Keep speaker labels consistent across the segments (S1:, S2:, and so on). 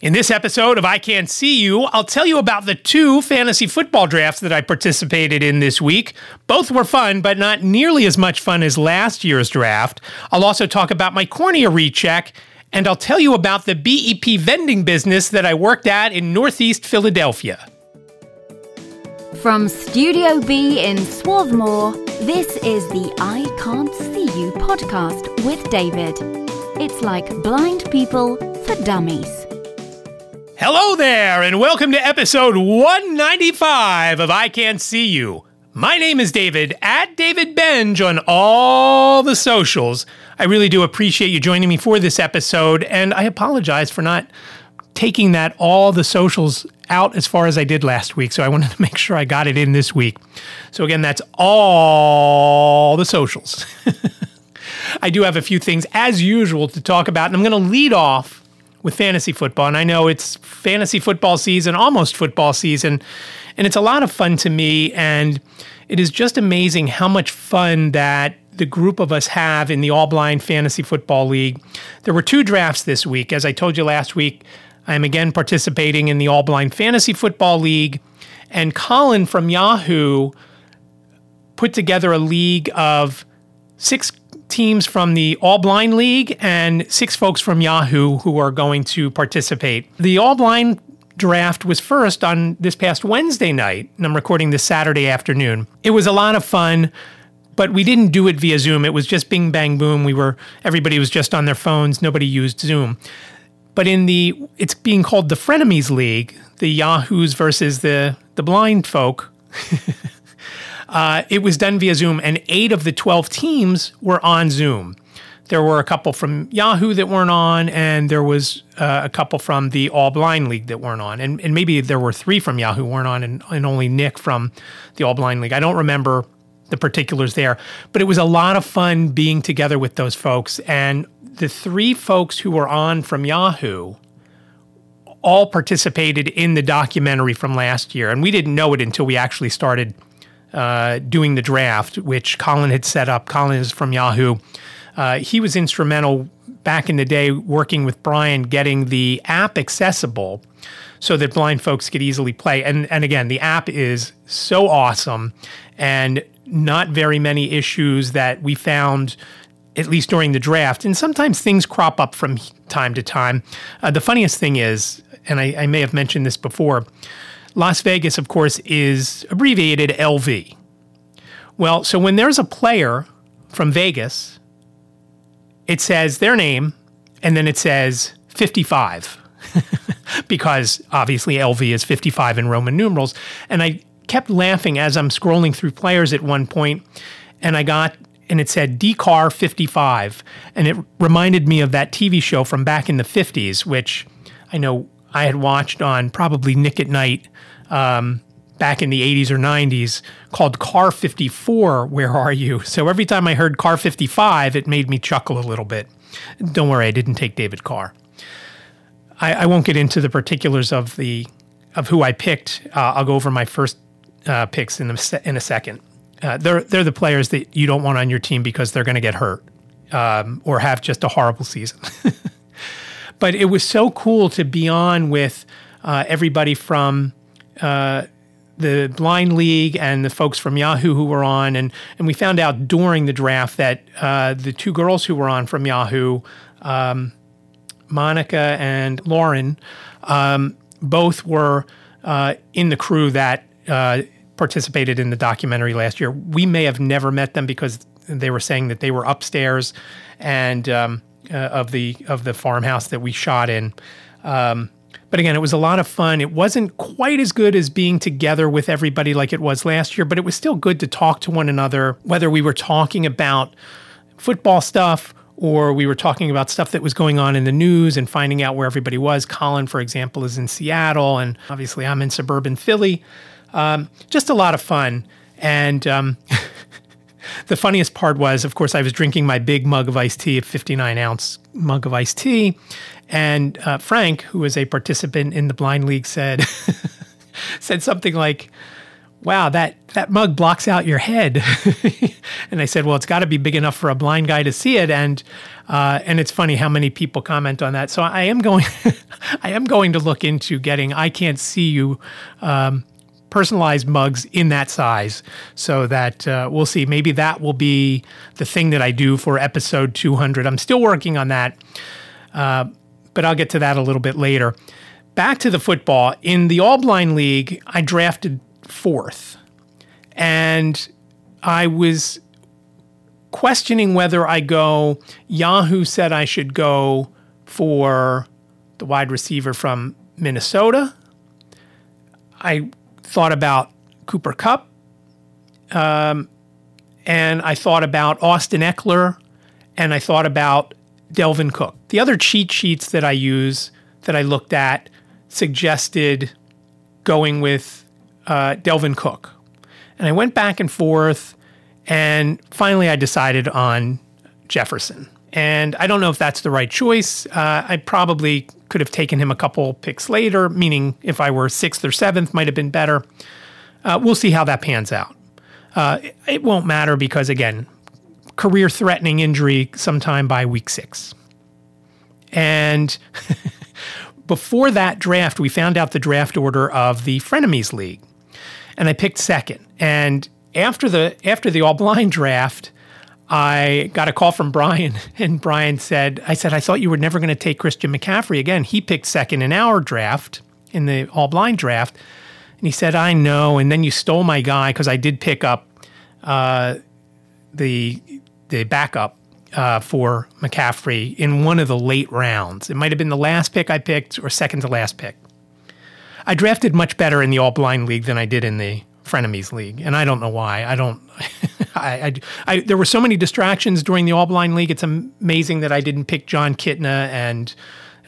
S1: In this episode of I Can't See You, I'll tell you about the two fantasy football drafts that I participated in this week. Both were fun, but not nearly as much fun as last year's draft. I'll also talk about my cornea recheck, and I'll tell you about the BEP vending business that I worked at in Northeast Philadelphia.
S2: From Studio B in Swarthmore, this is the I Can't See You podcast with David. It's like blind people for dummies.
S1: Hello there, and welcome to episode 195 of I Can't See You. My name is David, at David Benj on all the socials. I really do appreciate you joining me for this episode, and I apologize for not taking that all the socials out as far as I did last week. So I wanted to make sure I got it in this week. So again, that's all the socials. I do have a few things as usual to talk about, and I'm going to lead off with fantasy football. And I know it's fantasy football season, almost football season, and it's a lot of fun to me. And it is just amazing how much fun that the group of us have in the All Blind Fantasy Football League. There were two drafts this week. As I told you last week, I am again participating in the All Blind Fantasy Football League. And Colin from Yahoo put together a league of six teams from the All Blind League and six folks from Yahoo who are going to participate. The All Blind draft was first on this past Wednesday night, and I'm recording this Saturday afternoon. It was a lot of fun, but we didn't do it via Zoom. It was just bing bang boom. We were everybody was just on their phones. Nobody used Zoom. But in the it's being called the Frenemies League, the Yahoos versus the the blind folk. Uh, it was done via Zoom, and eight of the 12 teams were on Zoom. There were a couple from Yahoo that weren't on, and there was uh, a couple from the All Blind League that weren't on. And, and maybe there were three from Yahoo weren't on, and, and only Nick from the All Blind League. I don't remember the particulars there, but it was a lot of fun being together with those folks. And the three folks who were on from Yahoo all participated in the documentary from last year. And we didn't know it until we actually started uh, doing the draft, which Colin had set up. Colin is from Yahoo. Uh, he was instrumental back in the day working with Brian getting the app accessible so that blind folks could easily play. And, and again, the app is so awesome and not very many issues that we found at least during the draft. And sometimes things crop up from time to time. Uh, the funniest thing is, and I, I may have mentioned this before, Las Vegas, of course, is abbreviated LV. Well, so when there's a player from Vegas, it says their name and then it says 55 because obviously LV is 55 in Roman numerals. And I kept laughing as I'm scrolling through players at one point and I got and it said DCAR 55 and it reminded me of that TV show from back in the 50s which I know I had watched on probably Nick at Nite um, back in the 80s or 90s called Car 54, Where Are You? So every time I heard Car 55, it made me chuckle a little bit. Don't worry, I didn't take David Carr. I, I won't get into the particulars of the of who I picked. Uh, I'll go over my first uh, picks in a, in a second. Uh, they're they're the players that you don't want on your team because they're going to get hurt um, or have just a horrible season. but it was so cool to be on with uh, everybody from the Blind League and the folks from Yahoo who were on, and and we found out during the draft that uh, the two girls who were on from Yahoo, um, Monica and Lauren, um, both were uh, in the crew that uh, participated in the documentary last year. We may have never met them because they were saying that they were upstairs and um, uh, of the of the farmhouse that we shot in. Um, but again, it was a lot of fun. It wasn't quite as good as being together with everybody like it was last year, but it was still good to talk to one another, whether we were talking about football stuff or we were talking about stuff that was going on in the news and finding out where everybody was. Colin, for example, is in Seattle, and obviously I'm in suburban Philly. Um, just a lot of fun. And um, the funniest part was, of course, I was drinking my big mug of iced tea, a 59 ounce mug of iced tea. And uh, Frank, who was a participant in the blind league, said said something like, wow, that, that mug blocks out your head. and I said, well, it's got to be big enough for a blind guy to see it. And, uh, and it's funny how many people comment on that. So I am going, I am going to look into getting, I can't see you, um, personalized mugs in that size so that uh, we'll see. Maybe that will be the thing that I do for episode 200. I'm still working on that, uh, but I'll get to that a little bit later. Back to the football. In the All Blind League, I drafted fourth. And I was questioning whether I go. Yahoo said I should go for the wide receiver from Minnesota. I thought about Cooper Kupp, Um, and I thought about Austin Ekeler, And I thought about Dalvin Cook. The other cheat sheets that I use that I looked at suggested going with uh, Dalvin Cook. And I went back and forth, and finally I decided on Jefferson. And I don't know if that's the right choice. Uh, I probably could have taken him a couple picks later, meaning if I were sixth or seventh, might have been better. Uh, we'll see how that pans out. Uh, it won't matter because, again, career threatening injury sometime by week six. And before that draft, we found out the draft order of the Frenemies League and I picked second. And after the after the all blind draft, I got a call from Brian, and Brian said, "I said I thought you were never going to take Christian McCaffrey again. He picked second in our draft, in the all blind draft." And he said, "I know." And then you stole my guy because I did pick up uh, the the backup uh, for McCaffrey in one of the late rounds. It might have been the last pick I picked or second to last pick. I drafted much better in the all blind league than I did in the frenemies league, and I don't know why. I don't. I, I, I, there were so many distractions during the all blind league. It's amazing that I didn't pick Jon Kitna and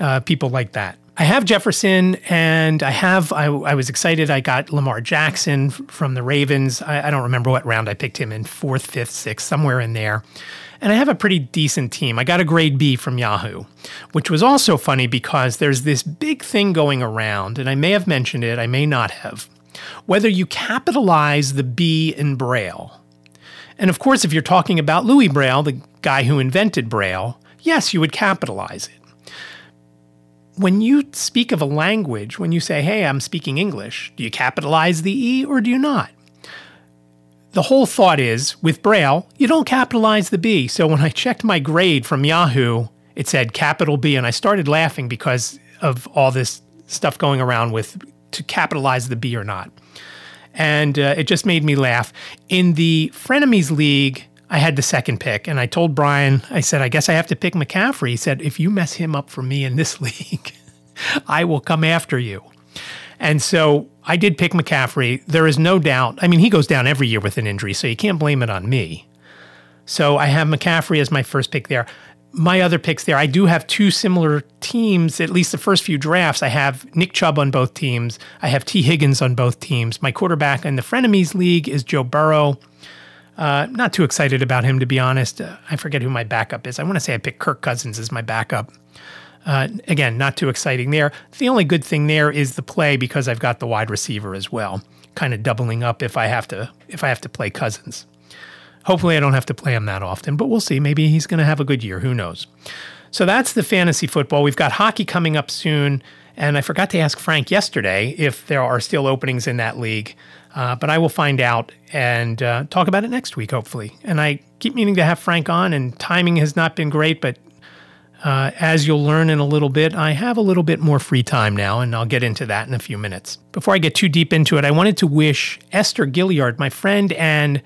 S1: uh, people like that. I have Jefferson, and I have. I, I, was excited. I got Lamar Jackson from the Ravens. I, I don't remember what round I picked him in fourth, fifth, sixth, somewhere in there. And I have a pretty decent team. I got a grade B from Yahoo, which was also funny because there's this big thing going around, and I may have mentioned it, I may not have. Whether you capitalize the B in Braille. And of course, if you're talking about Louis Braille, the guy who invented Braille, yes, you would capitalize it. When you speak of a language, when you say, hey, I'm speaking English, do you capitalize the E or do you not? the whole thought is with Braille, you don't capitalize the B. So when I checked my grade from Yahoo, it said capital B, and I started laughing because of all this stuff going around with to capitalize the B or not. And uh, it just made me laugh. In the Frenemies League, I had the second pick, and I told Brian, I said, I guess I have to pick McCaffrey. He said, if you mess him up for me in this league, I will come after you. And so I did pick McCaffrey. There is no doubt. I mean, he goes down every year with an injury, so you can't blame it on me. So I have McCaffrey as my first pick there. My other picks there, I do have two similar teams, at least the first few drafts. I have Nick Chubb on both teams. I have Tee Higgins on both teams. My quarterback in the Frenemies League is Joe Burrow. Uh, not too excited about him, to be honest. Uh, I forget who my backup is. I want to say I picked Kirk Cousins as my backup. Uh, again, not too exciting there. The only good thing there is the play because I've got the wide receiver as well, kind of doubling up if I have to if I have to play Cousins. Hopefully, I don't have to play him that often, but we'll see. Maybe he's going to have a good year. Who knows? So that's the fantasy football. We've got hockey coming up soon, and I forgot to ask Frank yesterday if there are still openings in that league. Uh, but I will find out and uh, talk about it next week, hopefully. And I keep meaning to have Frank on, and timing has not been great, but uh, as you'll learn in a little bit, I have a little bit more free time now, and I'll get into that in a few minutes. Before I get too deep into it, I wanted to wish Esther Gillyard, my friend and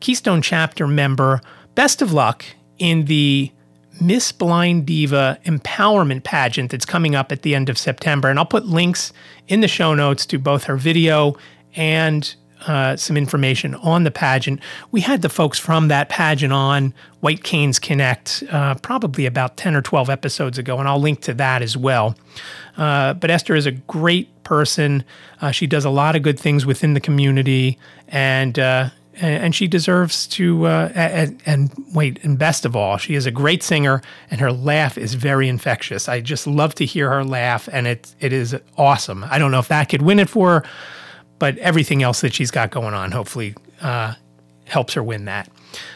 S1: Keystone Chapter member, best of luck in the Miss Blind Diva Empowerment Pageant that's coming up at the end of September. And I'll put links in the show notes to both her video and uh, some information on the pageant. We had the folks from that pageant on White Canes Connect uh, probably about 10 or 12 episodes ago, and I'll link to that as well. Uh, but Esther is a great person. Uh, she does a lot of good things within the community, and uh, and she deserves to. Uh, and, and, wait, and best of all, she is a great singer, and her laugh is very infectious. I just love to hear her laugh, and it it is awesome. I don't know if that could win it for her, but everything else that she's got going on hopefully uh, helps her win that.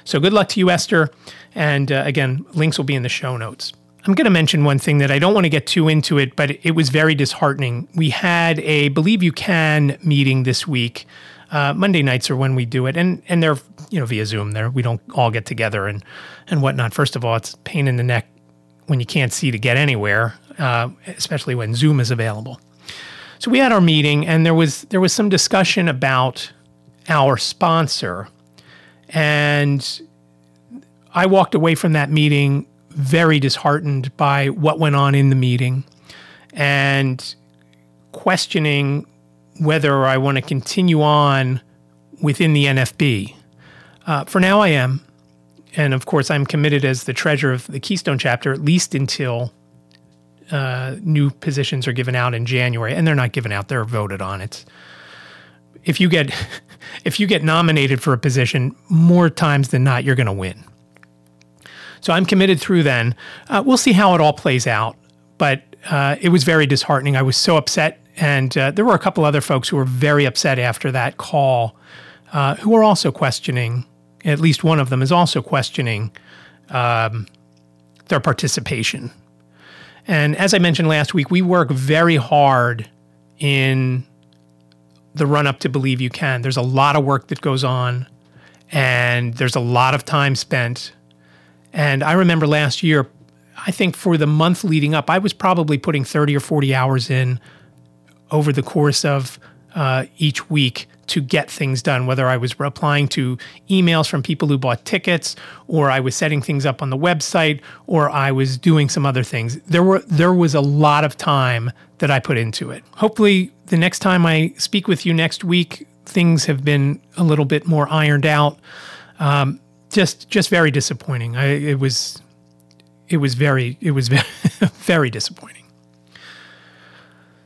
S1: So good luck to you, Esther. And uh, again, links will be in the show notes. I'm going to mention one thing that I don't want to get too into it, but it was very disheartening. We had a Believe You Can meeting this week. Uh, Monday nights are when we do it, and and they're you know via Zoom. There we don't all get together and and whatnot. First of all, it's pain in the neck when you can't see to get anywhere, uh, especially when Zoom is available. So we had our meeting, and there was there was some discussion about our sponsor, and I walked away from that meeting very disheartened by what went on in the meeting, and questioning whether I want to continue on within the NFB. Uh, for now, I am. And of course, I'm committed as the treasurer of the Keystone chapter, at least until uh, new positions are given out in January. And they're not given out; they're voted on. It's if you get if you get nominated for a position, more times than not, you're going to win. So I'm committed through then. Uh, we'll see how it all plays out. But uh, it was very disheartening. I was so upset and uh, there were a couple other folks who were very upset after that call, uh, who are also questioning. At least one of them is also questioning um, their participation. And as I mentioned last week, we work very hard in the run up to Believe You Can. There's a lot of work that goes on, and there's a lot of time spent. And I remember last year, I think for the month leading up, I was probably putting 30 or 40 hours in over the course of uh, each week to get things done, whether I was replying to emails from people who bought tickets, or I was setting things up on the website, or I was doing some other things. There were there was a lot of time that I put into it. Hopefully, the next time I speak with you next week, things have been a little bit more ironed out. Um, just just very disappointing. I, it was it was very it was very, very disappointing.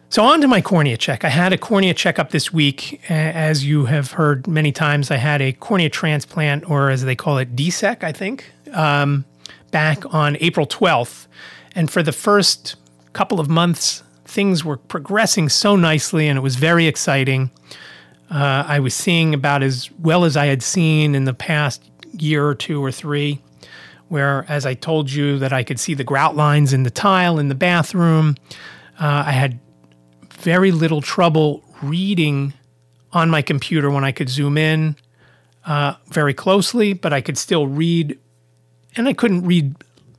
S1: So, on to my cornea check. I had a cornea checkup this week. As you have heard many times, I had a cornea transplant, or as they call it, DSEK, I think, um, back on April 12th. And for the first couple of months, things were progressing so nicely, and it was very exciting. Uh, I was seeing about as well as I had seen in the past year or two or three, where, as I told you, that I could see the grout lines in the tile in the bathroom. Uh, I had very little trouble reading on my computer when I could zoom in uh, very closely, but I could still read, and I couldn't read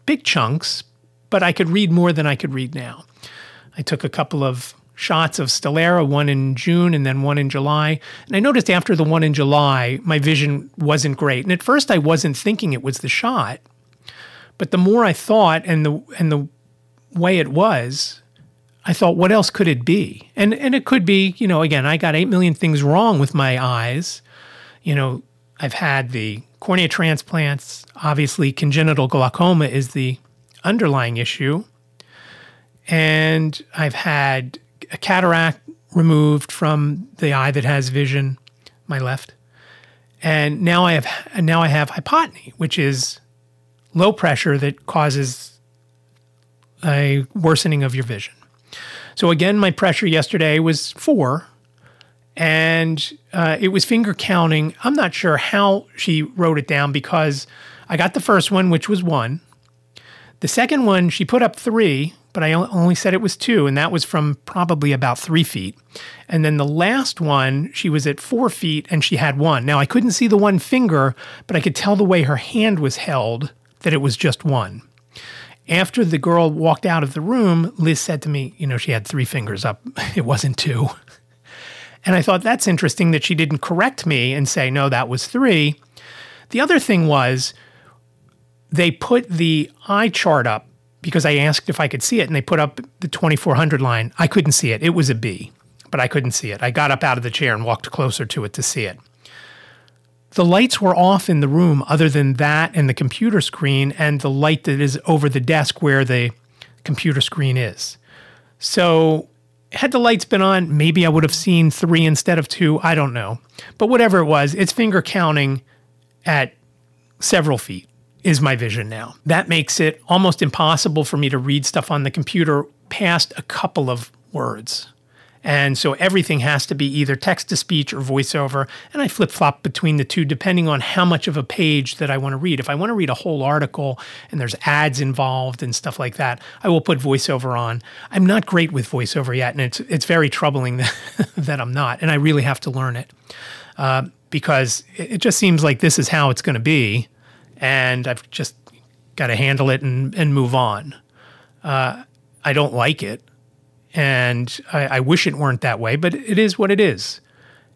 S1: big chunks, but I could read more than I could read now. I took a couple of shots of Stelara, one in June and then one in July. And I noticed after the one in July, my vision wasn't great. And at first I wasn't thinking it was the shot. But the more I thought and the and the way it was, I thought, what else could it be? And and it could be, you know, again, I got eight million things wrong with my eyes. You know, I've had the cornea transplants. Obviously, congenital glaucoma is the underlying issue. And I've had a cataract removed from the eye that has vision, my left. And now I have now I have hypotony, which is low pressure that causes a worsening of your vision. So again, my pressure yesterday was four, and uh, it was finger counting. I'm not sure how she wrote it down because I got the first one, which was one. The second one, she put up three, but I only said it was two, and that was from probably about three feet. And then the last one, she was at four feet and she had one. Now, I couldn't see the one finger, but I could tell the way her hand was held that it was just one. After the girl walked out of the room, Liz said to me, You know, she had three fingers up, it wasn't two. And I thought that's interesting that she didn't correct me and say, No, that was three. The other thing was they put the eye chart up because I asked if I could see it, and they put up the 2400 line. I couldn't see it. It was a B, but I couldn't see it. I got up out of the chair and walked closer to it to see it. The lights were off in the room, other than that and the computer screen, and the light that is over the desk where the computer screen is. So, had the lights been on, maybe I would have seen three instead of two. I don't know. But whatever it was, it's finger counting at several feet is my vision now. That makes it almost impossible for me to read stuff on the computer past a couple of words. And so everything has to be either text to speech or voiceover. And I flip flop between the two depending on how much of a page that I want to read. If I want to read a whole article and there's ads involved and stuff like that, I will put voiceover on. I'm not great with voiceover yet, and it's, it's very troubling that, I'm not. And I really have to learn it uh, because it just seems like this is how it's going to be. And I've just got to handle it and, and move on. Uh, I don't like it. And I, I, wish it weren't that way, but it is what it is.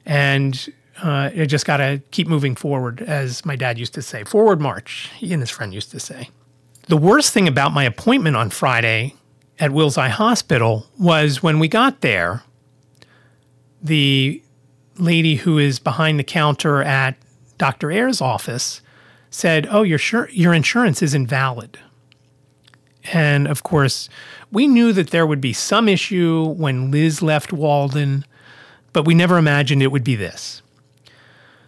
S1: And uh, I just got to keep moving forward, as my dad used to say forward march, he and his friend used to say. The worst thing about my appointment on Friday at Wills Eye Hospital was when we got there, the lady who is behind the counter at Dr. Ayer's office said, "Oh, your sure, your insurance is invalid." And of course, we knew that there would be some issue when Liz left Walden, but we never imagined it would be this.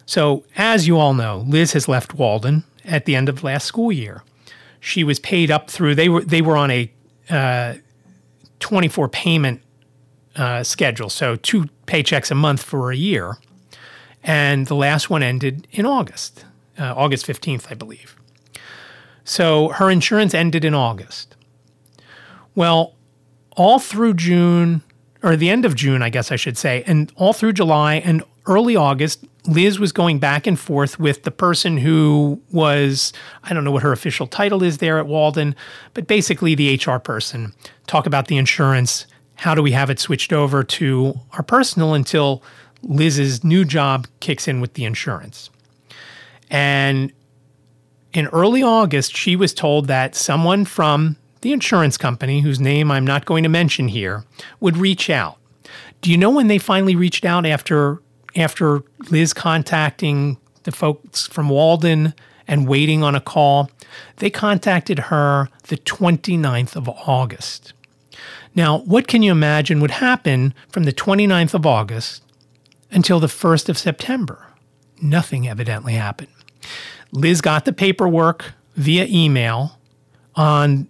S1: So, as you all know, Liz has left Walden at the end of last school year. She was paid up through they were they were on a uh, 24 payment uh, schedule, so two paychecks a month for a year, and the last one ended in August, uh, August 15th, I believe. So her insurance ended in August. Well, all through June, or the end of June, I guess I should say, and all through July and early August, Liz was going back and forth with the person who was, I don't know what her official title is there at Walden, but basically the HR person. Talk about the insurance. How do we have it switched over to our personal until Liz's new job kicks in with the insurance? And in early August, she was told that someone from the insurance company, whose name I'm not going to mention here, would reach out. Do you know when they finally reached out after after Liz contacting the folks from Walden and waiting on a call? They contacted her the 29th of August. Now, what can you imagine would happen from the 29th of August until the 1st of September? Nothing evidently happened. Liz got the paperwork via email on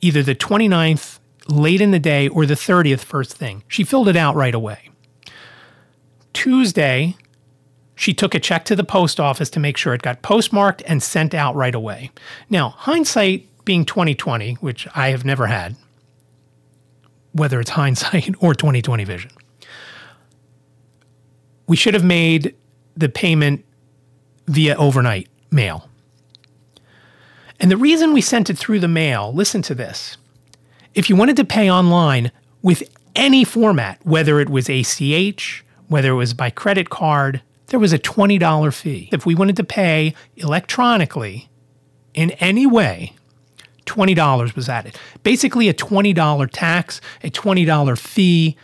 S1: either the 29th late in the day or the 30th first thing. She filled it out right away. Tuesday, she took a check to the post office to make sure it got postmarked and sent out right away. Now, hindsight being 2020, which I have never had, whether it's hindsight or 2020 vision, we should have made the payment via overnight mail. And the reason we sent it through the mail, listen to this. If you wanted to pay online with any format, whether it was ACH, whether it was by credit card, there was a $20 fee. If we wanted to pay electronically in any way, $20 was added. Basically, a $20 tax, a $20 fee.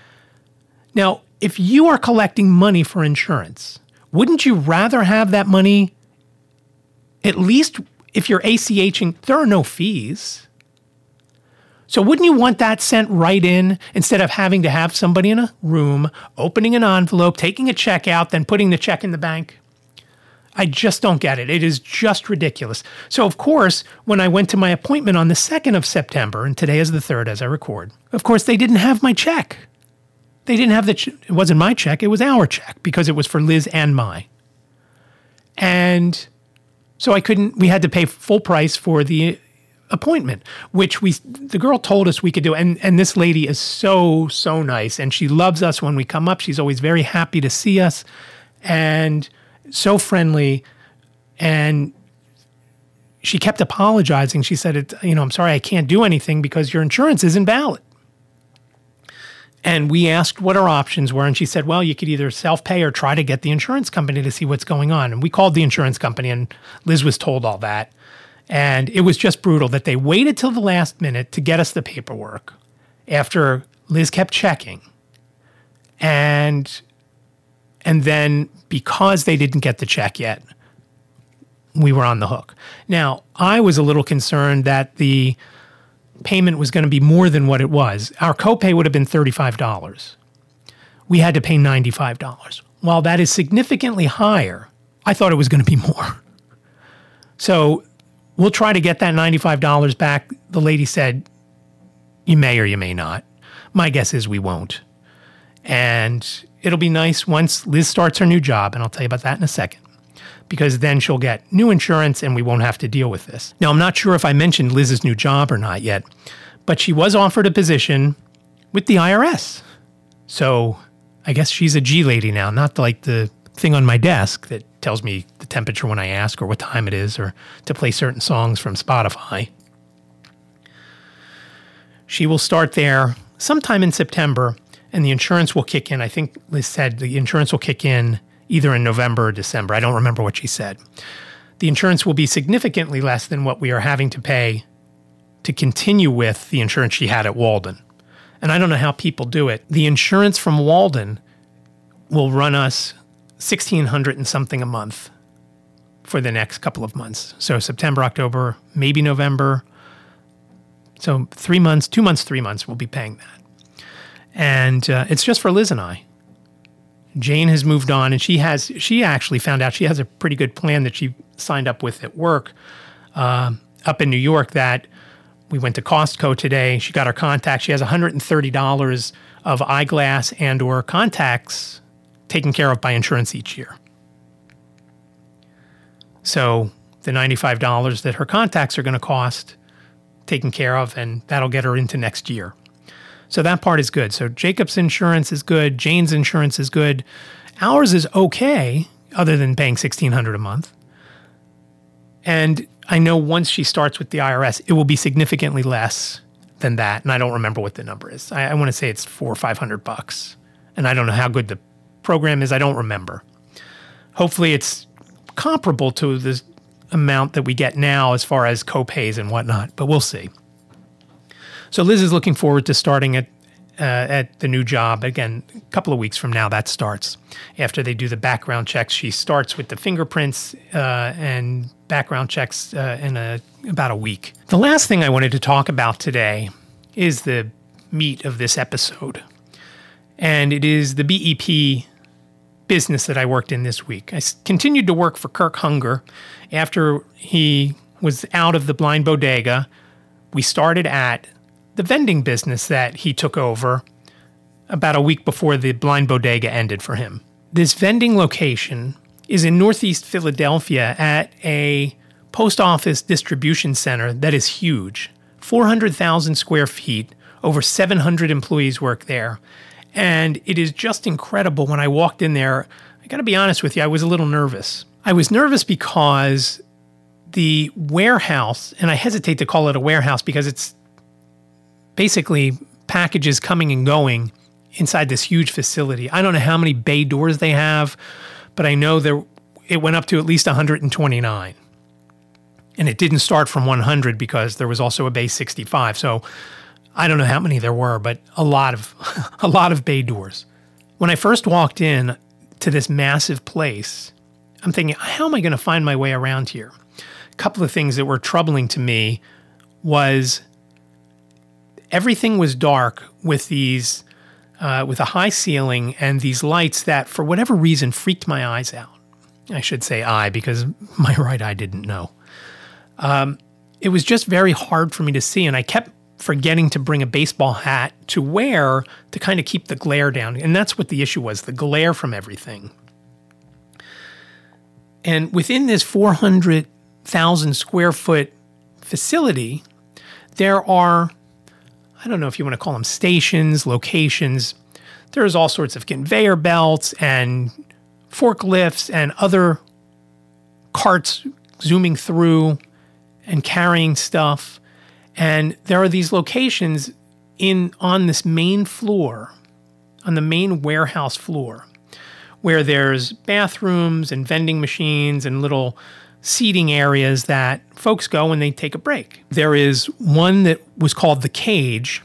S1: Now, if you are collecting money for insurance, wouldn't you rather have that money at least if you're ACHing, there are no fees. So wouldn't you want that sent right in instead of having to have somebody in a room opening an envelope, taking a check out, then putting the check in the bank? I just don't get it. It is just ridiculous. So, of course, when I went to my appointment on the 2nd of September, and today is the 3rd as I record, of course, they didn't have my check. They didn't have the, it wasn't my check, it was our check because it was for Liz and my. And so I couldn't, we had to pay full price for the appointment, which we, the girl told us we could do. And, and this lady is so, so nice. And she loves us when we come up. She's always very happy to see us and so friendly. And she kept apologizing. She said, it, you know, I'm sorry, I can't do anything because your insurance isn't valid. And we asked what our options were. And she said, well, you could either self pay or try to get the insurance company to see what's going on. And we called the insurance company, and Liz was told all that. And it was just brutal that they waited till the last minute to get us the paperwork after Liz kept checking. And and then because they didn't get the check yet, we were on the hook. Now, I was a little concerned that the payment was going to be more than what it was. Our copay would have been $35. We had to pay $95. While that is significantly higher, I thought it was going to be more. So we'll try to get that $95 back. The lady said, You may or you may not. My guess is we won't. And it'll be nice once Liz starts her new job, and I'll tell you about that in a second, because then she'll get new insurance and we won't have to deal with this. Now, I'm not sure if I mentioned Liz's new job or not yet, but she was offered a position with the IRS. So I guess she's a G lady now, not like the thing on my desk that tells me the temperature when I ask or what time it is or to play certain songs from Spotify. She will start there sometime in September and the insurance will kick in. I think Liz said the insurance will kick in either in November or December. I don't remember what she said. The insurance will be significantly less than what we are having to pay to continue with the insurance she had at Walden. And I don't know how people do it. The insurance from Walden will run us 1600 and something a month for the next couple of months. So September, October, maybe November. So 3 months, 2 months, 3 months we'll be paying that. And uh, it's just for Liz and I. Jane has moved on and she has she actually found out she has a pretty good plan that she signed up with at work uh, up in New York that we went to Costco today. She got her contacts. She has $130 of eyeglass and or contacts taken care of by insurance each year. So the $95 that her contacts are going to cost taken care of and that'll get her into next year. So that part is good. So Jacob's insurance is good, Jane's insurance is good. Ours is okay other than paying 1600 a month. And I know once she starts with the IRS, it will be significantly less than that. And I don't remember what the number is. I, I want to say it's four or 500 bucks. And I don't know how good the program is. I don't remember. Hopefully it's comparable to the amount that we get now as far as copays and whatnot, but we'll see. So Liz is looking forward to starting at uh, at the new job again. A couple of weeks from now, that starts. After they do the background checks, she starts with the fingerprints uh, and background checks uh, in a, about a week. The last thing I wanted to talk about today is the meat of this episode, and it is the BEP business that I worked in this week. I continued to work for Kirk Hunger after he was out of the blind bodega. We started at the vending business that he took over about a week before the blind bodega ended for him. This vending location is in Northeast Philadelphia at a post office distribution center that is huge 400,000 square feet, over 700 employees work there. And it is just incredible. When I walked in there, I got to be honest with you, I was a little nervous. I was nervous because the warehouse, and I hesitate to call it a warehouse because it's basically packages coming and going inside this huge facility. I don't know how many bay doors they have, but I know there it went up to at least 129. And it didn't start from 100 because there was also a bay 65. So I don't know how many there were, but a lot of a lot of bay doors. When I first walked in to this massive place, I'm thinking, how am I going to find my way around here? A couple of things that were troubling to me was everything was dark with these uh, with a high ceiling and these lights that for whatever reason freaked my eyes out. I should say eye because my right eye didn't know. Um, it was just very hard for me to see and i kept forgetting to bring a baseball hat to wear to kind of keep the glare down and that's what the issue was the glare from everything. And within this 400000 square foot facility there are I don't know if you want to call them stations, locations. There's all sorts of conveyor belts and forklifts and other carts zooming through and carrying stuff. And there are these locations in on this main floor, on the main warehouse floor, where there's bathrooms and vending machines and little seating areas that folks go when they take a break. There is one that was called the cage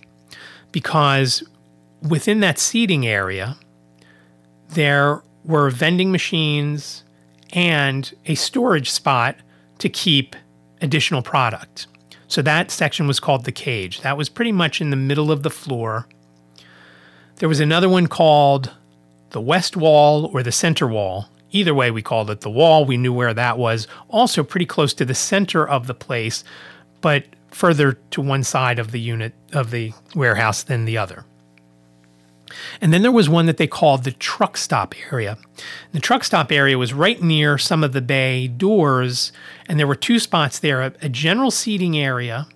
S1: because within that seating area, there were vending machines and a storage spot to keep additional product. So that section was called the cage. That was pretty much in the middle of the floor. There was another one called the west wall or the center wall. Either way, we called it the wall. We knew where that was. Also, pretty close to the center of the place, but further to one side of the unit of the warehouse than the other. And then there was one that they called the truck stop area. The truck stop area was right near some of the bay doors, and there were two spots there a, a general seating area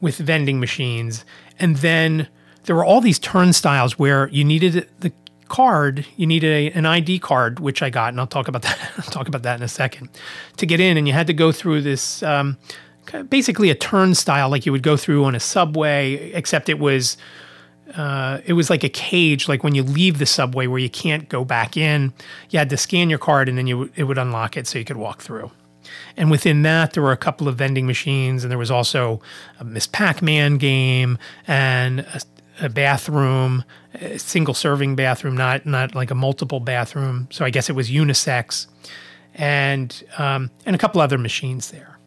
S1: with vending machines, and then there were all these turnstiles where you needed the card, you needed a, an ID card, which I got, and I'll talk about that. I'll talk about that in a second, to get in, and you had to go through this. Um, basically a turnstile like you would go through on a subway, except it was uh, it was like a cage, like when you leave the subway where you can't go back in. You had to scan your card and then you it would unlock it so you could walk through. And within that, there were a couple of vending machines, and there was also a Ms. Pac-Man game and a, a bathroom, single serving bathroom, not not like a multiple bathroom. So I guess it was unisex, and um, and a couple other machines there.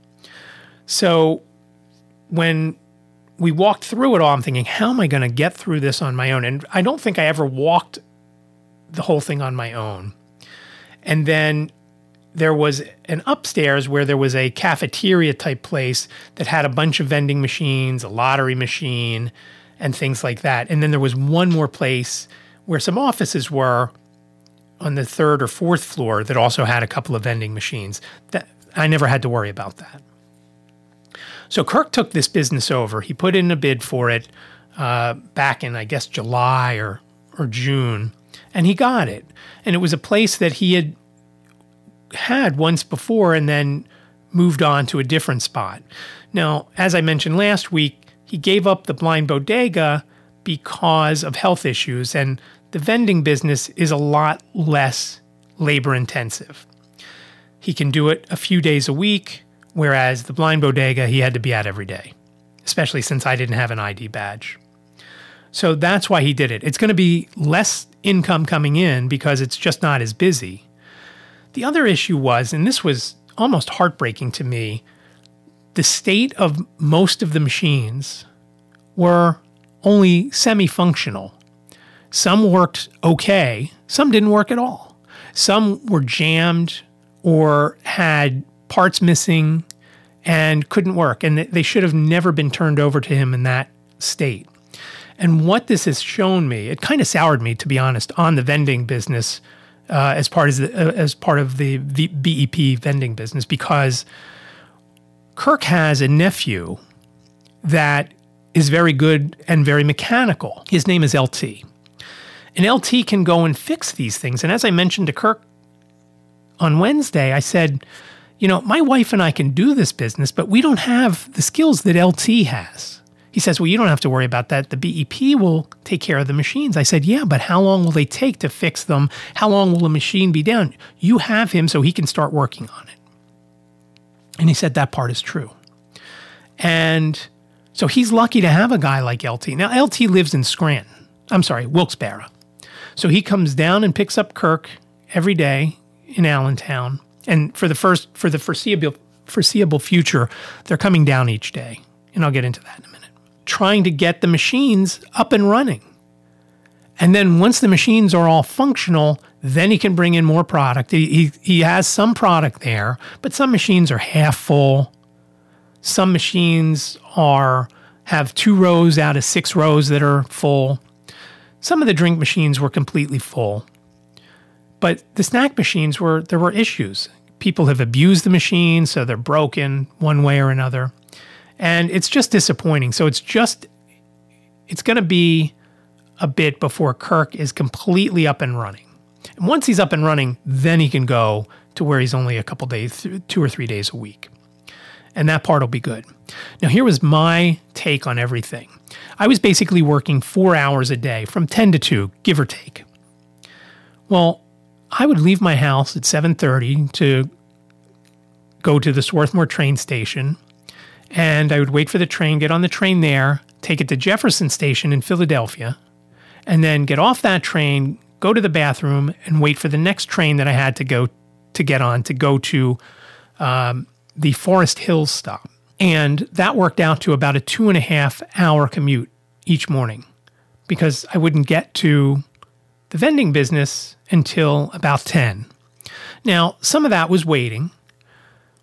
S1: So when we walked through it all. I'm thinking, how am I going to get through this on my own? And I don't think I ever walked the whole thing on my own. And then there was an upstairs where there was a cafeteria type place that had a bunch of vending machines, a lottery machine, and things like that. And then there was one more place where some offices were on the third or fourth floor that also had a couple of vending machines. That I never had to worry about that. So Kirk took this business over. He put in a bid for it uh, back in, I guess, July or, or June, and he got it. And it was a place that he had had once before and then moved on to a different spot. Now, as I mentioned last week, he gave up the blind bodega because of health issues, and the vending business is a lot less labor intensive. He can do it a few days a week. Whereas the blind bodega, he had to be at every day, especially since I didn't have an ID badge. So that's why he did it. It's going to be less income coming in because it's just not as busy. The other issue was, and this was almost heartbreaking to me, the state of most of the machines were only semi functional. Some worked okay, some didn't work at all. Some were jammed or had parts missing, and couldn't work. And they should have never been turned over to him in that state. And what this has shown me, it kind of soured me, to be honest, on the vending business uh, as part of the, uh, as part of the BEP vending business because Kirk has a nephew that is very good and very mechanical. His name is LT. And LT can go and fix these things. And as I mentioned to Kirk on Wednesday, I said, you know, my wife and I can do this business, but we don't have the skills that LT has. He says, Well, you don't have to worry about that. The BEP will take care of the machines. I said, Yeah, but how long will they take to fix them? How long will the machine be down? You have him so he can start working on it. And he said, That part is true. And so he's lucky to have a guy like LT. Now, LT lives in Scranton. I'm sorry, Wilkes-Barre. So he comes down and picks up Kirk every day in Allentown and for the first for the foreseeable foreseeable future, they're coming down each day. And I'll get into that in a minute. Trying to get the machines up and running. And then once the machines are all functional, then he can bring in more product. He, he, he has some product there, but some machines are half full. Some machines are have two rows out of six rows that are full. Some of the drink machines were completely full. But the snack machines were there were issues. People have abused the machine, so they're broken one way or another. And it's just disappointing. So it's just it's going to be a bit before Kirk is completely up and running. And once he's up and running, then he can go to where he's only a couple days, two or three days a week. And that part will be good. Now, here was my take on everything. I was basically working four hours a day from 10 to 2, give or take. Well, I would leave my house at 7:30 to go to the Swarthmore train station, and I would wait for the train, get on the train there, take it to Jefferson Station in Philadelphia, and then get off that train, go to the bathroom, and wait for the next train that I had to go to get on to go to um, the Forest Hills stop. And that worked out to about a two and a half hour commute each morning because I wouldn't get to the vending business until about 10. Now, some of that was waiting,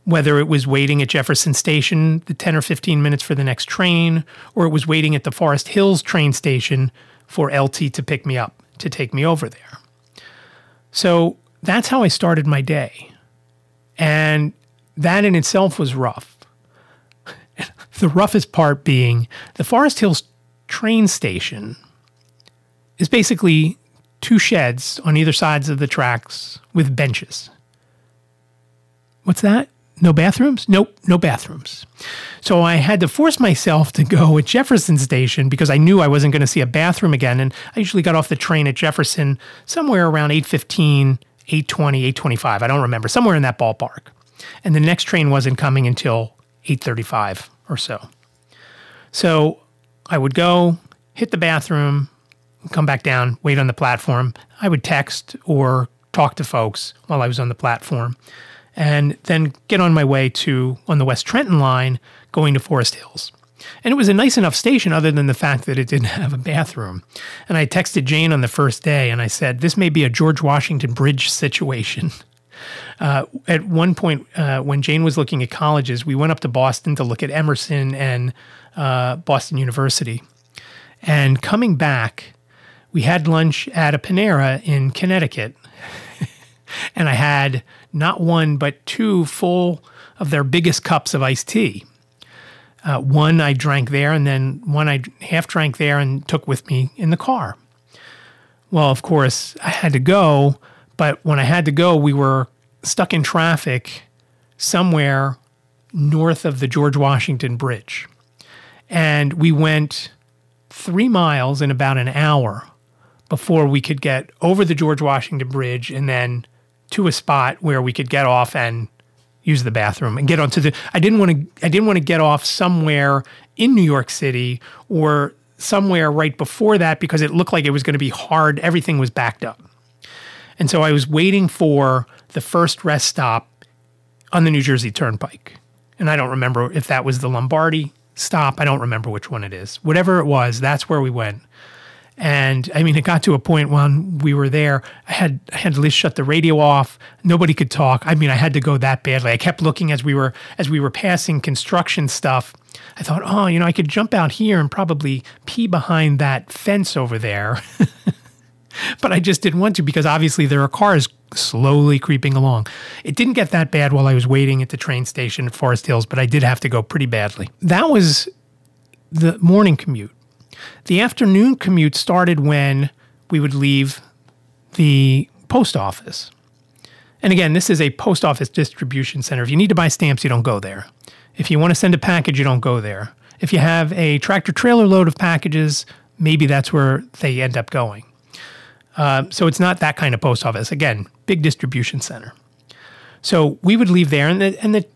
S1: whether it was waiting at Jefferson Station, the 10 or 15 minutes for the next train, or it was waiting at the Forest Hills train station for LT to pick me up to take me over there. So that's how I started my day. And that in itself was rough. the roughest part being the Forest Hills train station is basically two sheds on either sides of the tracks with benches. What's that? No bathrooms? Nope, no bathrooms. So I had to force myself to go at Jefferson Station because I knew I wasn't going to see a bathroom again. And I usually got off the train at Jefferson somewhere around 815, 820, 825. I don't remember, somewhere in that ballpark. And the next train wasn't coming until 835 or so. So I would go, hit the bathroom, come back down, wait on the platform. I would text or talk to folks while I was on the platform, and then get on my way to on the West Trenton line going to Forest Hills. And it was a nice enough station, other than the fact that it didn't have a bathroom. And I texted Jane on the first day and I said, This may be a George Washington Bridge situation. Uh, at one point, uh, when Jane was looking at colleges, we went up to Boston to look at Emerson and uh, Boston University. And coming back, we had lunch at a Panera in Connecticut. and I had not one, but two full of their biggest cups of iced tea. Uh, one I drank there, and then one I half drank there and took with me in the car. Well, of course, I had to go, but when I had to go, we were stuck in traffic somewhere north of the George Washington Bridge. And we went three miles in about an hour before we could get over the George Washington Bridge and then to a spot where we could get off and use the bathroom and get onto the I didn't want to I didn't want to get off somewhere in New York City or somewhere right before that because it looked like it was going to be hard everything was backed up. And so I was waiting for the first rest stop on the New Jersey Turnpike. And I don't remember if that was the Lombardi stop. I don't remember which one it is. Whatever it was, that's where we went. And I mean, it got to a point when we were there. I had I had to at least shut the radio off. Nobody could talk. I mean, I had to go that badly. I kept looking as we were as we were passing construction stuff. I thought, oh, you know, I could jump out here and probably pee behind that fence over there. but I just didn't want to because obviously there are cars slowly creeping along. It didn't get that bad while I was waiting at the train station at Forest Hills, but I did have to go pretty badly. That was the morning commute. The afternoon commute started when we would leave the post office. And again, this is a post office distribution center. If you need to buy stamps, you don't go there. If you want to send a package, you don't go there. If you have a tractor trailer load of packages, maybe that's where they end up going. Uh, so it's not that kind of post office. Again, big distribution center. So we would leave there, and the, and the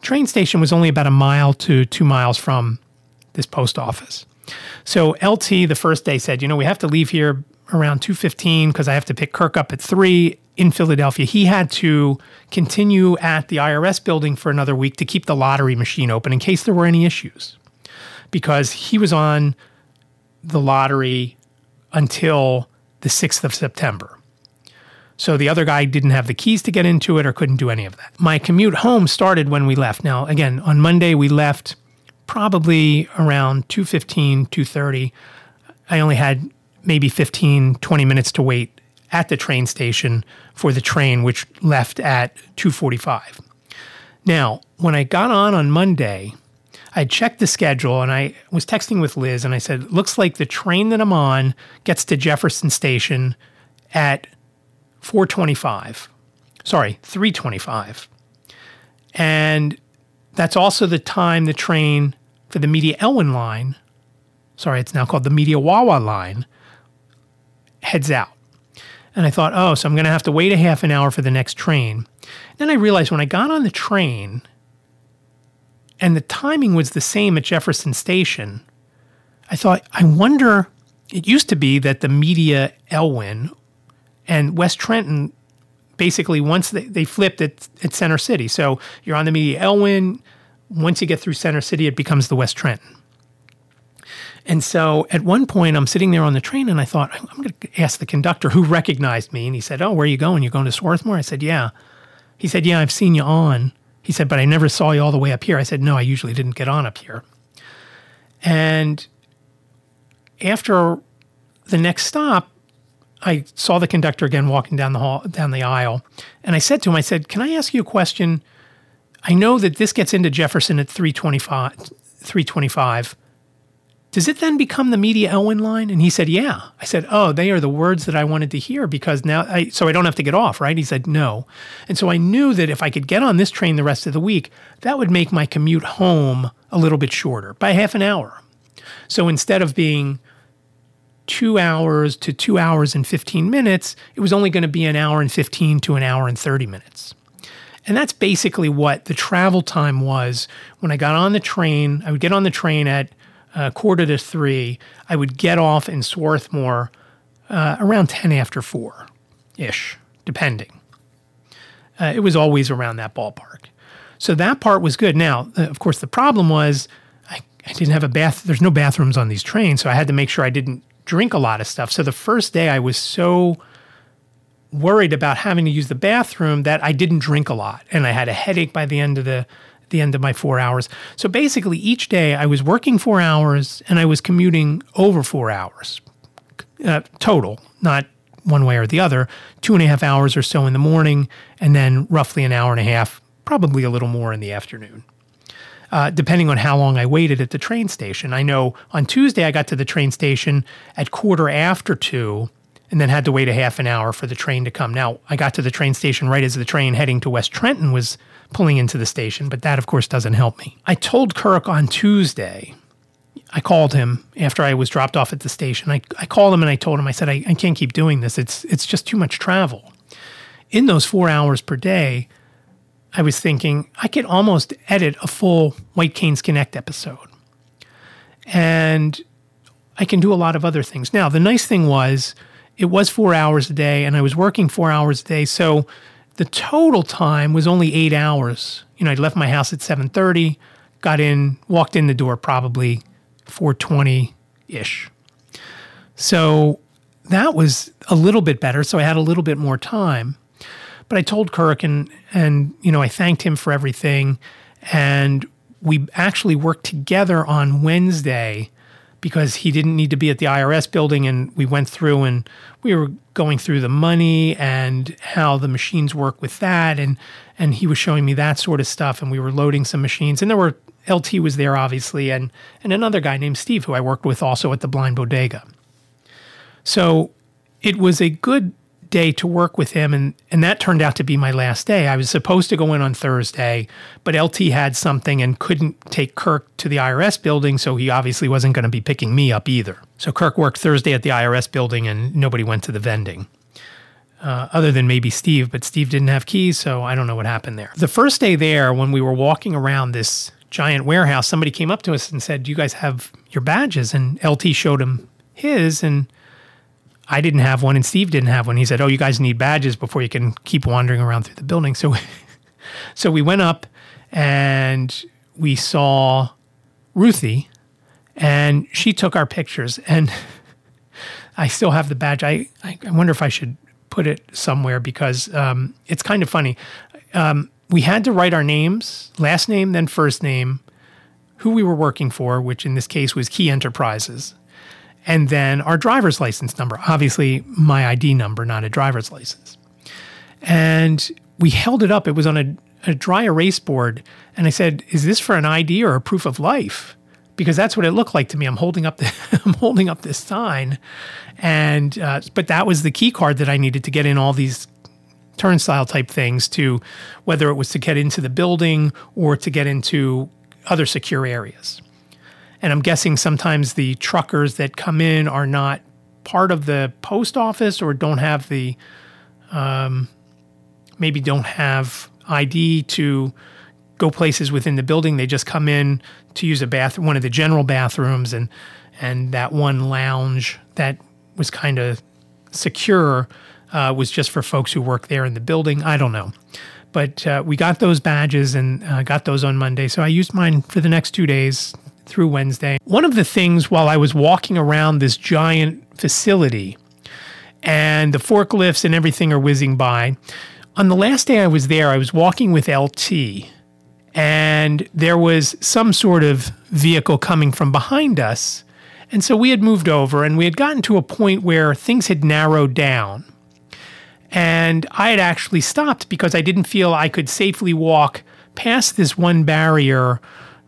S1: train station was only about a mile to two miles from this post office. So LT the first day said, you know, we have to leave here around 2:15 because I have to pick Kirk up at 3 in Philadelphia. He had to continue at the IRS building for another week to keep the lottery machine open in case there were any issues. Because he was on the lottery until the 6th of September. So the other guy didn't have the keys to get into it or couldn't do any of that. My commute home started when we left. Now, again, on Monday we left probably around 2:15, 2:30. I only had maybe 15, 20 minutes to wait at the train station for the train which left at 2:45. Now, when I got on on Monday, I checked the schedule and I was texting with Liz and I said, "Looks like the train that I'm on gets to Jefferson Station at 425. Sorry, 325. And that's also the time the train for the Media Elwyn line, sorry, it's now called the Media Wawa line, heads out. And I thought, oh, so I'm going to have to wait a half an hour for the next train. Then I realized when I got on the train and the timing was the same at Jefferson Station, I thought, I wonder, it used to be that the Media Elwyn and West Trenton basically once they, they flipped it at Center City. So you're on the Media Elwyn. Once you get through Center City, it becomes the West Trenton. And so at one point, I'm sitting there on the train and I thought, I'm going to ask the conductor who recognized me. And he said, Oh, where are you going? You're going to Swarthmore? I said, Yeah. He said, Yeah, I've seen you on. He said, But I never saw you all the way up here. I said, No, I usually didn't get on up here. And after the next stop, I saw the conductor again walking down the hall, down the aisle, and I said to him, I said, "Can I ask you a question? I know that this gets into Jefferson at 325, 325. Does it then become the Media Elwyn line? And he said, Yeah. I said, Oh, they are the words that I wanted to hear because now, I, so I don't have to get off, right? He said, No. And so I knew that if I could get on this train the rest of the week, that would make my commute home a little bit shorter by half an hour. So instead of being two hours to two hours and 15 minutes, it was only going to be an hour and 15 to an hour and 30 minutes. And that's basically what the travel time was when I got on the train. I would get on the train at uh, quarter to three, I would get off in Swarthmore uh, around 10 after four ish, depending. Uh, it was always around that ballpark. So that part was good. Now, of course, the problem was I, I didn't have a bath. There's no bathrooms on these trains. So I had to make sure I didn't drink a lot of stuff. So the first day I was so worried about having to use the bathroom that I didn't drink a lot. And I had a headache by the end of the the end of my four hours. So basically, each day I was working four hours and I was commuting over four hours uh, total, not one way or the other, two and a half hours or so in the morning, and then roughly an hour and a half, probably a little more in the afternoon. Uh, depending on how long I waited at the train station. I know on Tuesday I got to the train station at quarter after two and then had to wait a half an hour for the train to come. Now, I got to the train station right as the train heading to West Trenton was pulling into the station, but that, of course, doesn't help me. I told Kirk on Tuesday, I called him after I was dropped off at the station. I, I called him and I told him, I said, I, I can't keep doing this. It's, it's just too much travel. In those four hours per day, I was thinking I could almost edit a full White Canes Connect episode. And I can do a lot of other things. Now, the nice thing was it was four hours a day and I was working four hours a day. So the total time was only eight hours. You know, I left my house at 7:30, got in, walked in the door probably 4:20 ish. So that was a little bit better. So I had a little bit more time. But I told Kirk and and you know I thanked him for everything, and we actually worked together on Wednesday because he didn't need to be at the IRS building. And we went through and we were going through the money and how the machines work with that. And, and he was showing me that sort of stuff. And we were loading some machines. And there were, LT was there, obviously, and, and another guy named Steve, who I worked with also at the Blind Bodega. So it was a good day to work with him and and that turned out to be my last day. I was supposed to go in on Thursday, but LT had something and couldn't take Kirk to the IRS building, so he obviously wasn't going to be picking me up either. So Kirk worked Thursday at the IRS building and nobody went to the vending. Uh, other than maybe Steve, but Steve didn't have keys, so I don't know what happened there. The first day there, when we were walking around this giant warehouse, somebody came up to us and said, Do you guys have your badges? And LT showed him his, and I didn't have one and Steve didn't have one. He said, "Oh, you guys need badges before you can keep wandering around through the building." So, so we went up and we saw Ruthie, and she took our pictures. And I still have the badge. I I wonder if I should put it somewhere because um, it's kind of funny. Um, we had to write our names, last name, then first name, who we were working for, which in this case was Key Enterprises and then our driver's license number, obviously my ID number, not a driver's license. And we held it up. It was on a, a dry erase board. And I said, Is this for an ID or a proof of life? Because that's what it looked like to me. I'm holding up the, I'm holding up this sign, and uh, but that was the key card that I needed to get in all these turnstile type things to whether it was to get into the building or to get into other secure areas. And I'm guessing sometimes the truckers that come in are not part of the post office or don't have the, um, maybe don't have ID to go places within the building. They just come in to use a bath, one of the general bathrooms, and and that one lounge that was kind of secure uh, was just for folks who work there in the building. I don't know. But uh, we got those badges and uh, got those on Monday. So I used mine for the next two days through Wednesday. One of the things while I was walking around this giant facility and the forklifts and everything are whizzing by, on the last day I was there, I was walking with LT and there was some sort of vehicle coming from behind us. And so we had moved over and we had gotten to a point where things had narrowed down. And I had actually stopped because I didn't feel I could safely walk past this one barrier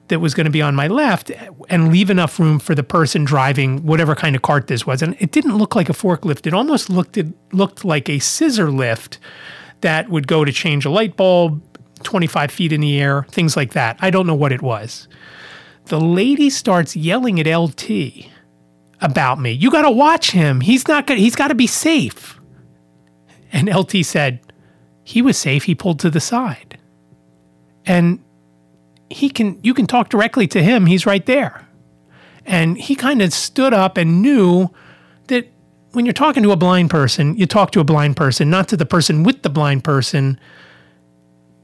S1: that was going to be on my left and leave enough room for the person driving whatever kind of cart this was. And it didn't look like a forklift. It almost looked it looked like a scissor lift that would go to change a light bulb 25 feet in the air, things like that. I don't know what it was. The lady starts yelling at LT about me. You got to watch him. He's not good. He's got to be safe. And LT said, he was safe. He pulled to the side. And he can you can talk directly to him. He's right there. And he kind of stood up and knew that when you're talking to a blind person, you talk to a blind person, not to the person with the blind person.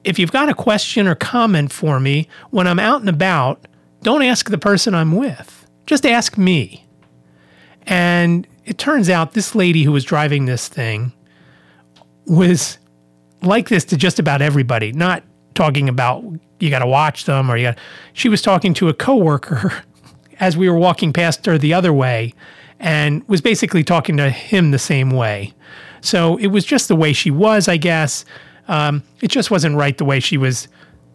S1: If you've got a question or comment for me when I'm out and about, don't ask the person I'm with. Just ask me. And it turns out this lady who was driving this thing was like this to just about everybody, not talking about you got to watch them or you got she was talking to a coworker as we were walking past her the other way and was basically talking to him the same way. So it was just the way she was i guess. Um, it just wasn't right the way she was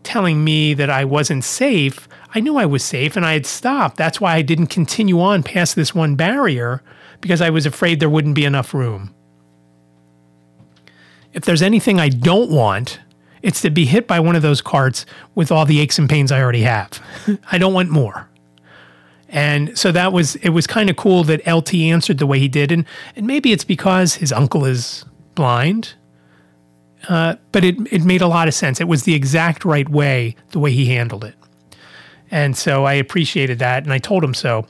S1: telling me that i wasn't safe. I knew i was safe and i had stopped. That's why i didn't continue on past this one barrier because i was afraid there wouldn't be enough room. If there's anything i don't want it's to be hit by one of those carts with all the aches and pains I already have. I don't want more. And so that was it was kind of cool that LT answered the way he did, and and maybe it's because his uncle is blind, uh, but it it made a lot of sense. It was the exact right way the way he handled it, and so I appreciated that, and I told him so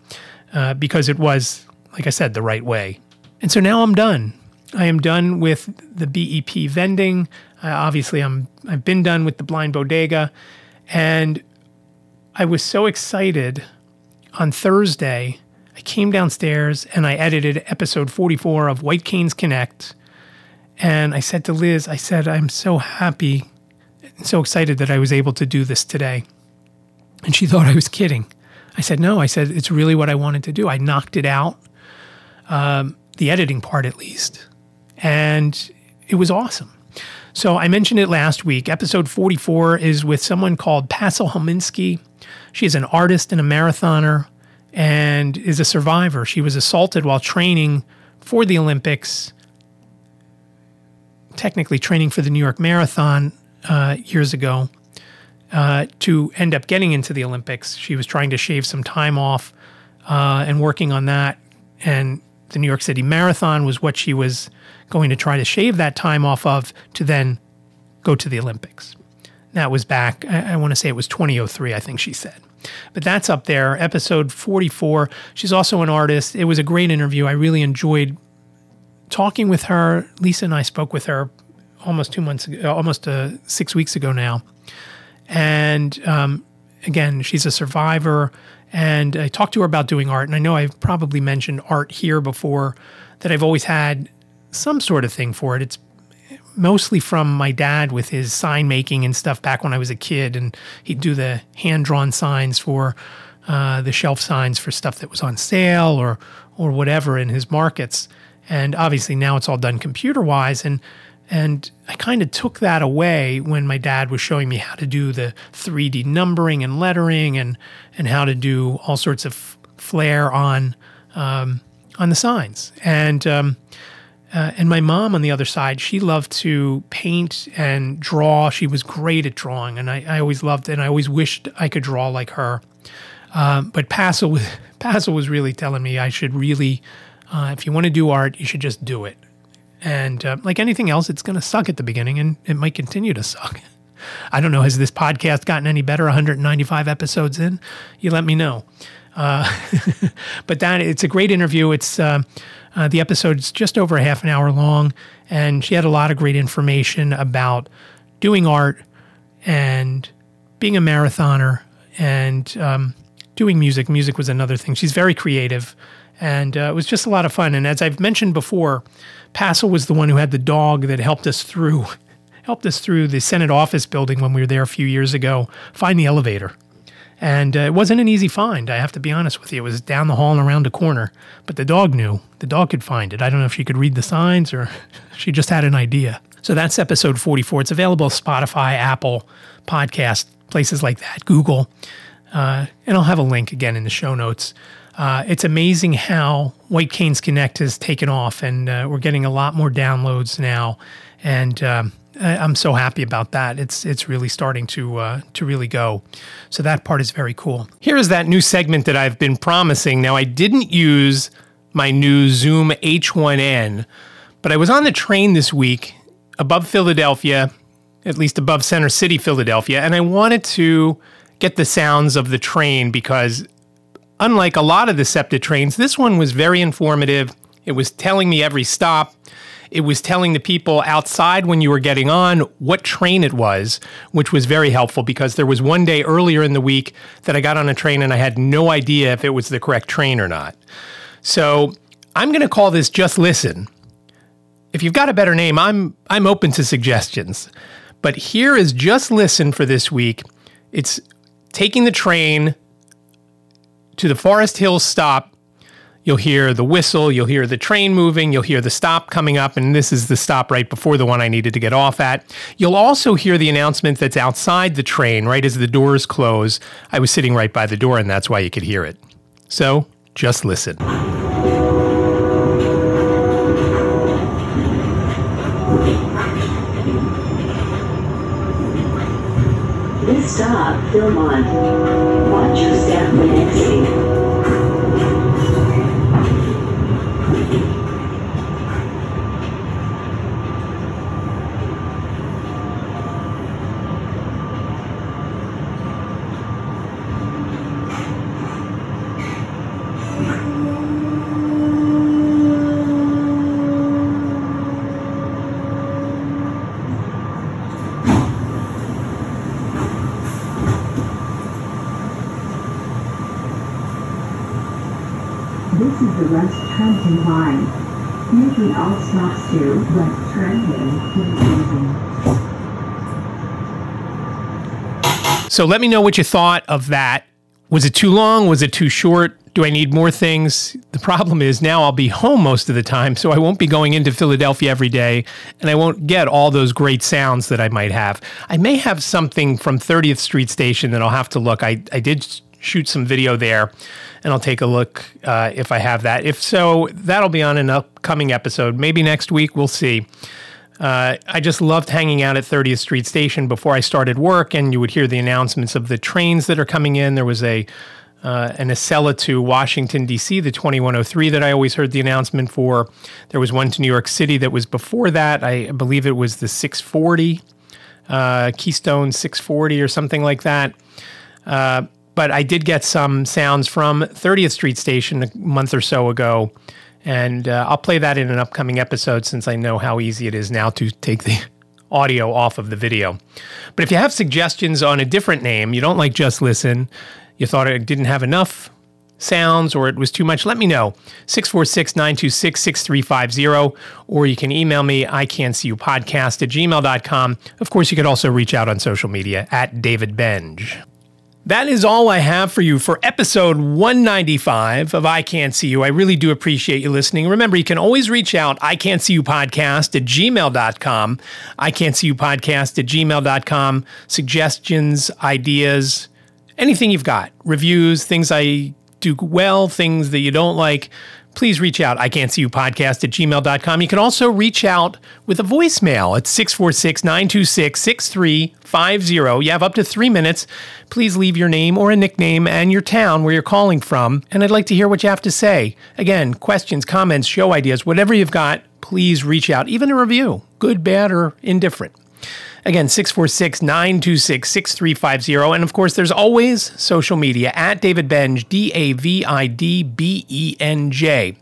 S1: uh, because it was like I said the right way. And so now I'm done. I am done with the BEP vending. Uh, obviously, I'm I've been done with the blind bodega, and I was so excited on Thursday. I came downstairs and I edited episode 44 of White Canes Connect. And I said to Liz, I said, I'm so happy and so excited that I was able to do this today. And she thought I was kidding. I said, No, I said, it's really what I wanted to do. I knocked it out, um, the editing part at least. And it was awesome. So I mentioned it last week. Episode 44 is with someone called Pasil Hominsky. She is an artist and a marathoner and is a survivor. She was assaulted while training for the Olympics, technically training for the New York Marathon uh, years ago. Uh, to end up getting into the Olympics, she was trying to shave some time off uh, and working on that. And the New York City Marathon was what she was going to try to shave that time off of to then go to the Olympics. That was back, I, I want to say it was 2003, I think she said. But that's up there, episode 44. She's also an artist. It was a great interview. I really enjoyed talking with her. Lisa and I spoke with her almost two months ago, almost uh, six weeks ago now. And um, again, she's a survivor. And I talked to her about doing art. And I know I've probably mentioned art here before, that I've always had some sort of thing for it. It's mostly from my dad with his sign making and stuff back when I was a kid, and he'd do the hand drawn signs for uh, the shelf signs for stuff that was on sale or or whatever in his markets. And obviously now it's all done computer wise, and and I kind of took that away when my dad was showing me how to do the 3D numbering and lettering and and how to do all sorts of flair on um, on the signs. And um, uh, and my mom on the other side, she loved to paint and draw. She was great at drawing, and I, I always loved. And I always wished I could draw like her. Um, but Pasil was, Pasil was really telling me I should really, uh, if you want to do art, you should just do it. And uh, like anything else, it's going to suck at the beginning, and it might continue to suck. I don't know. Has this podcast gotten any better? 195 episodes in, you let me know. Uh, but that it's a great interview. It's uh, uh, the episode's just over a half an hour long, and she had a lot of great information about doing art and being a marathoner and um, doing music. Music was another thing. She's very creative, and uh, it was just a lot of fun. And as I've mentioned before, Pasil was the one who had the dog that helped us through. Helped us through the Senate office building when we were there a few years ago, find the elevator And uh, it wasn't an easy find, I have to be honest with you. It was down the hall and around a corner, but the dog knew. The dog could find it. I don't know if she could read the signs or she just had an idea. So that's episode 44. It's available on Spotify, Apple, podcast, places like that, Google. Uh, and I'll have a link again in the show notes. Uh, it's amazing how White Canes Connect has taken off, and uh, we're getting a lot more downloads now. And um, I'm so happy about that. It's it's really starting to uh, to really go. So that part is very cool. Here is that new segment that I've been promising. Now I didn't use my new Zoom H1n, but I was on the train this week above Philadelphia, at least above Center City, Philadelphia, and I wanted to get the sounds of the train because unlike a lot of the SEPTA trains, this one was very informative. It was telling me every stop. It was telling the people outside when you were getting on what train it was, which was very helpful because there was one day earlier in the week that I got on a train and I had no idea if it was the correct train or not. So I'm going to call this Just Listen. If you've got a better name, I'm I'm open to suggestions. But here is Just Listen for this week. It's taking the train to the Forest Hills stop You'll hear the whistle, you'll hear the train moving, you'll hear the stop coming up, and this is the stop right before the one I needed to get off at. You'll also hear the announcement that's outside the train right as the doors close. I was sitting right by the door, and that's why you could hear it. So just listen.
S3: This stop, Philmont. Watch your step when exiting. This is the West Trenton line. Making all stops.
S1: So let me know what you thought of that. Was it too long? Was it too short? Do I need more things? The problem is now I'll be home most of the time, so I won't be going into Philadelphia every day, and I won't get all those great sounds that I might have. I may have something from 30th Street Station that I'll have to look. I, I did shoot some video there, and I'll take a look uh, if I have that. If so, that'll be on an upcoming episode. Maybe next week, we'll see. Uh, I just loved hanging out at 30th Street Station before I started work, and you would hear the announcements of the trains that are coming in. There was a uh, an Acela to Washington D.C., the 2103 that I always heard the announcement for. There was one to New York City that was before that. I believe it was the 640, uh, Keystone 640 or something like that. Uh, but I did get some sounds from 30th Street Station a month or so ago. And uh, I'll play that in an upcoming episode since I know how easy it is now to take the audio off of the video. But if you have suggestions on a different name, you don't like Just Listen, you thought it didn't have enough sounds or it was too much, let me know. 646 926 6350, or you can email me, I can't see you podcast at gmail.com. Of course, you could also reach out on social media at David Benj. That is all I have for you for episode 195 of I Can't See You. I really do appreciate you listening. Remember, you can always reach out, I Can't See You Podcast at gmail.com. I Can't See You Podcast at gmail.com. Suggestions, ideas, anything you've got, reviews, things I do well, things that you don't like please reach out. I can't see you podcast at gmail.com. You can also reach out with a voicemail at 646 926 6350. You have up to three minutes. Please leave your name or a nickname and your town where you're calling from. And I'd like to hear what you have to say. Again, questions, comments, show ideas, whatever you've got, please reach out. Even a review, good, bad, or indifferent. Again, 646 926 6350. And of course, there's always social media at David Benj, D A V I D B E N J.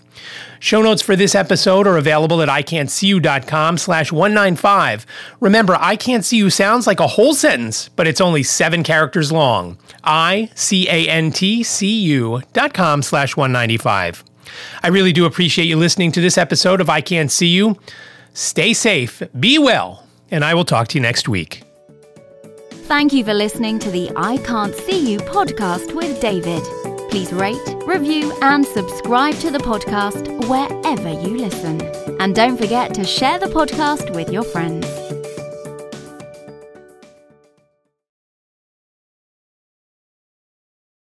S1: Show notes for this episode are available at ican'tseeyou.com slash 195. Remember, I Can't See You sounds like a whole sentence, but it's only seven characters long. I-C-A-N-T-C-U dot com slash 195. I really do appreciate you listening to this episode of I Can't See You. Stay safe, be well, and I will talk to you next week.
S2: Thank you for listening to the I Can't See You podcast with David. Please rate, review, and subscribe to the podcast wherever you listen. And don't forget to share the podcast with your friends.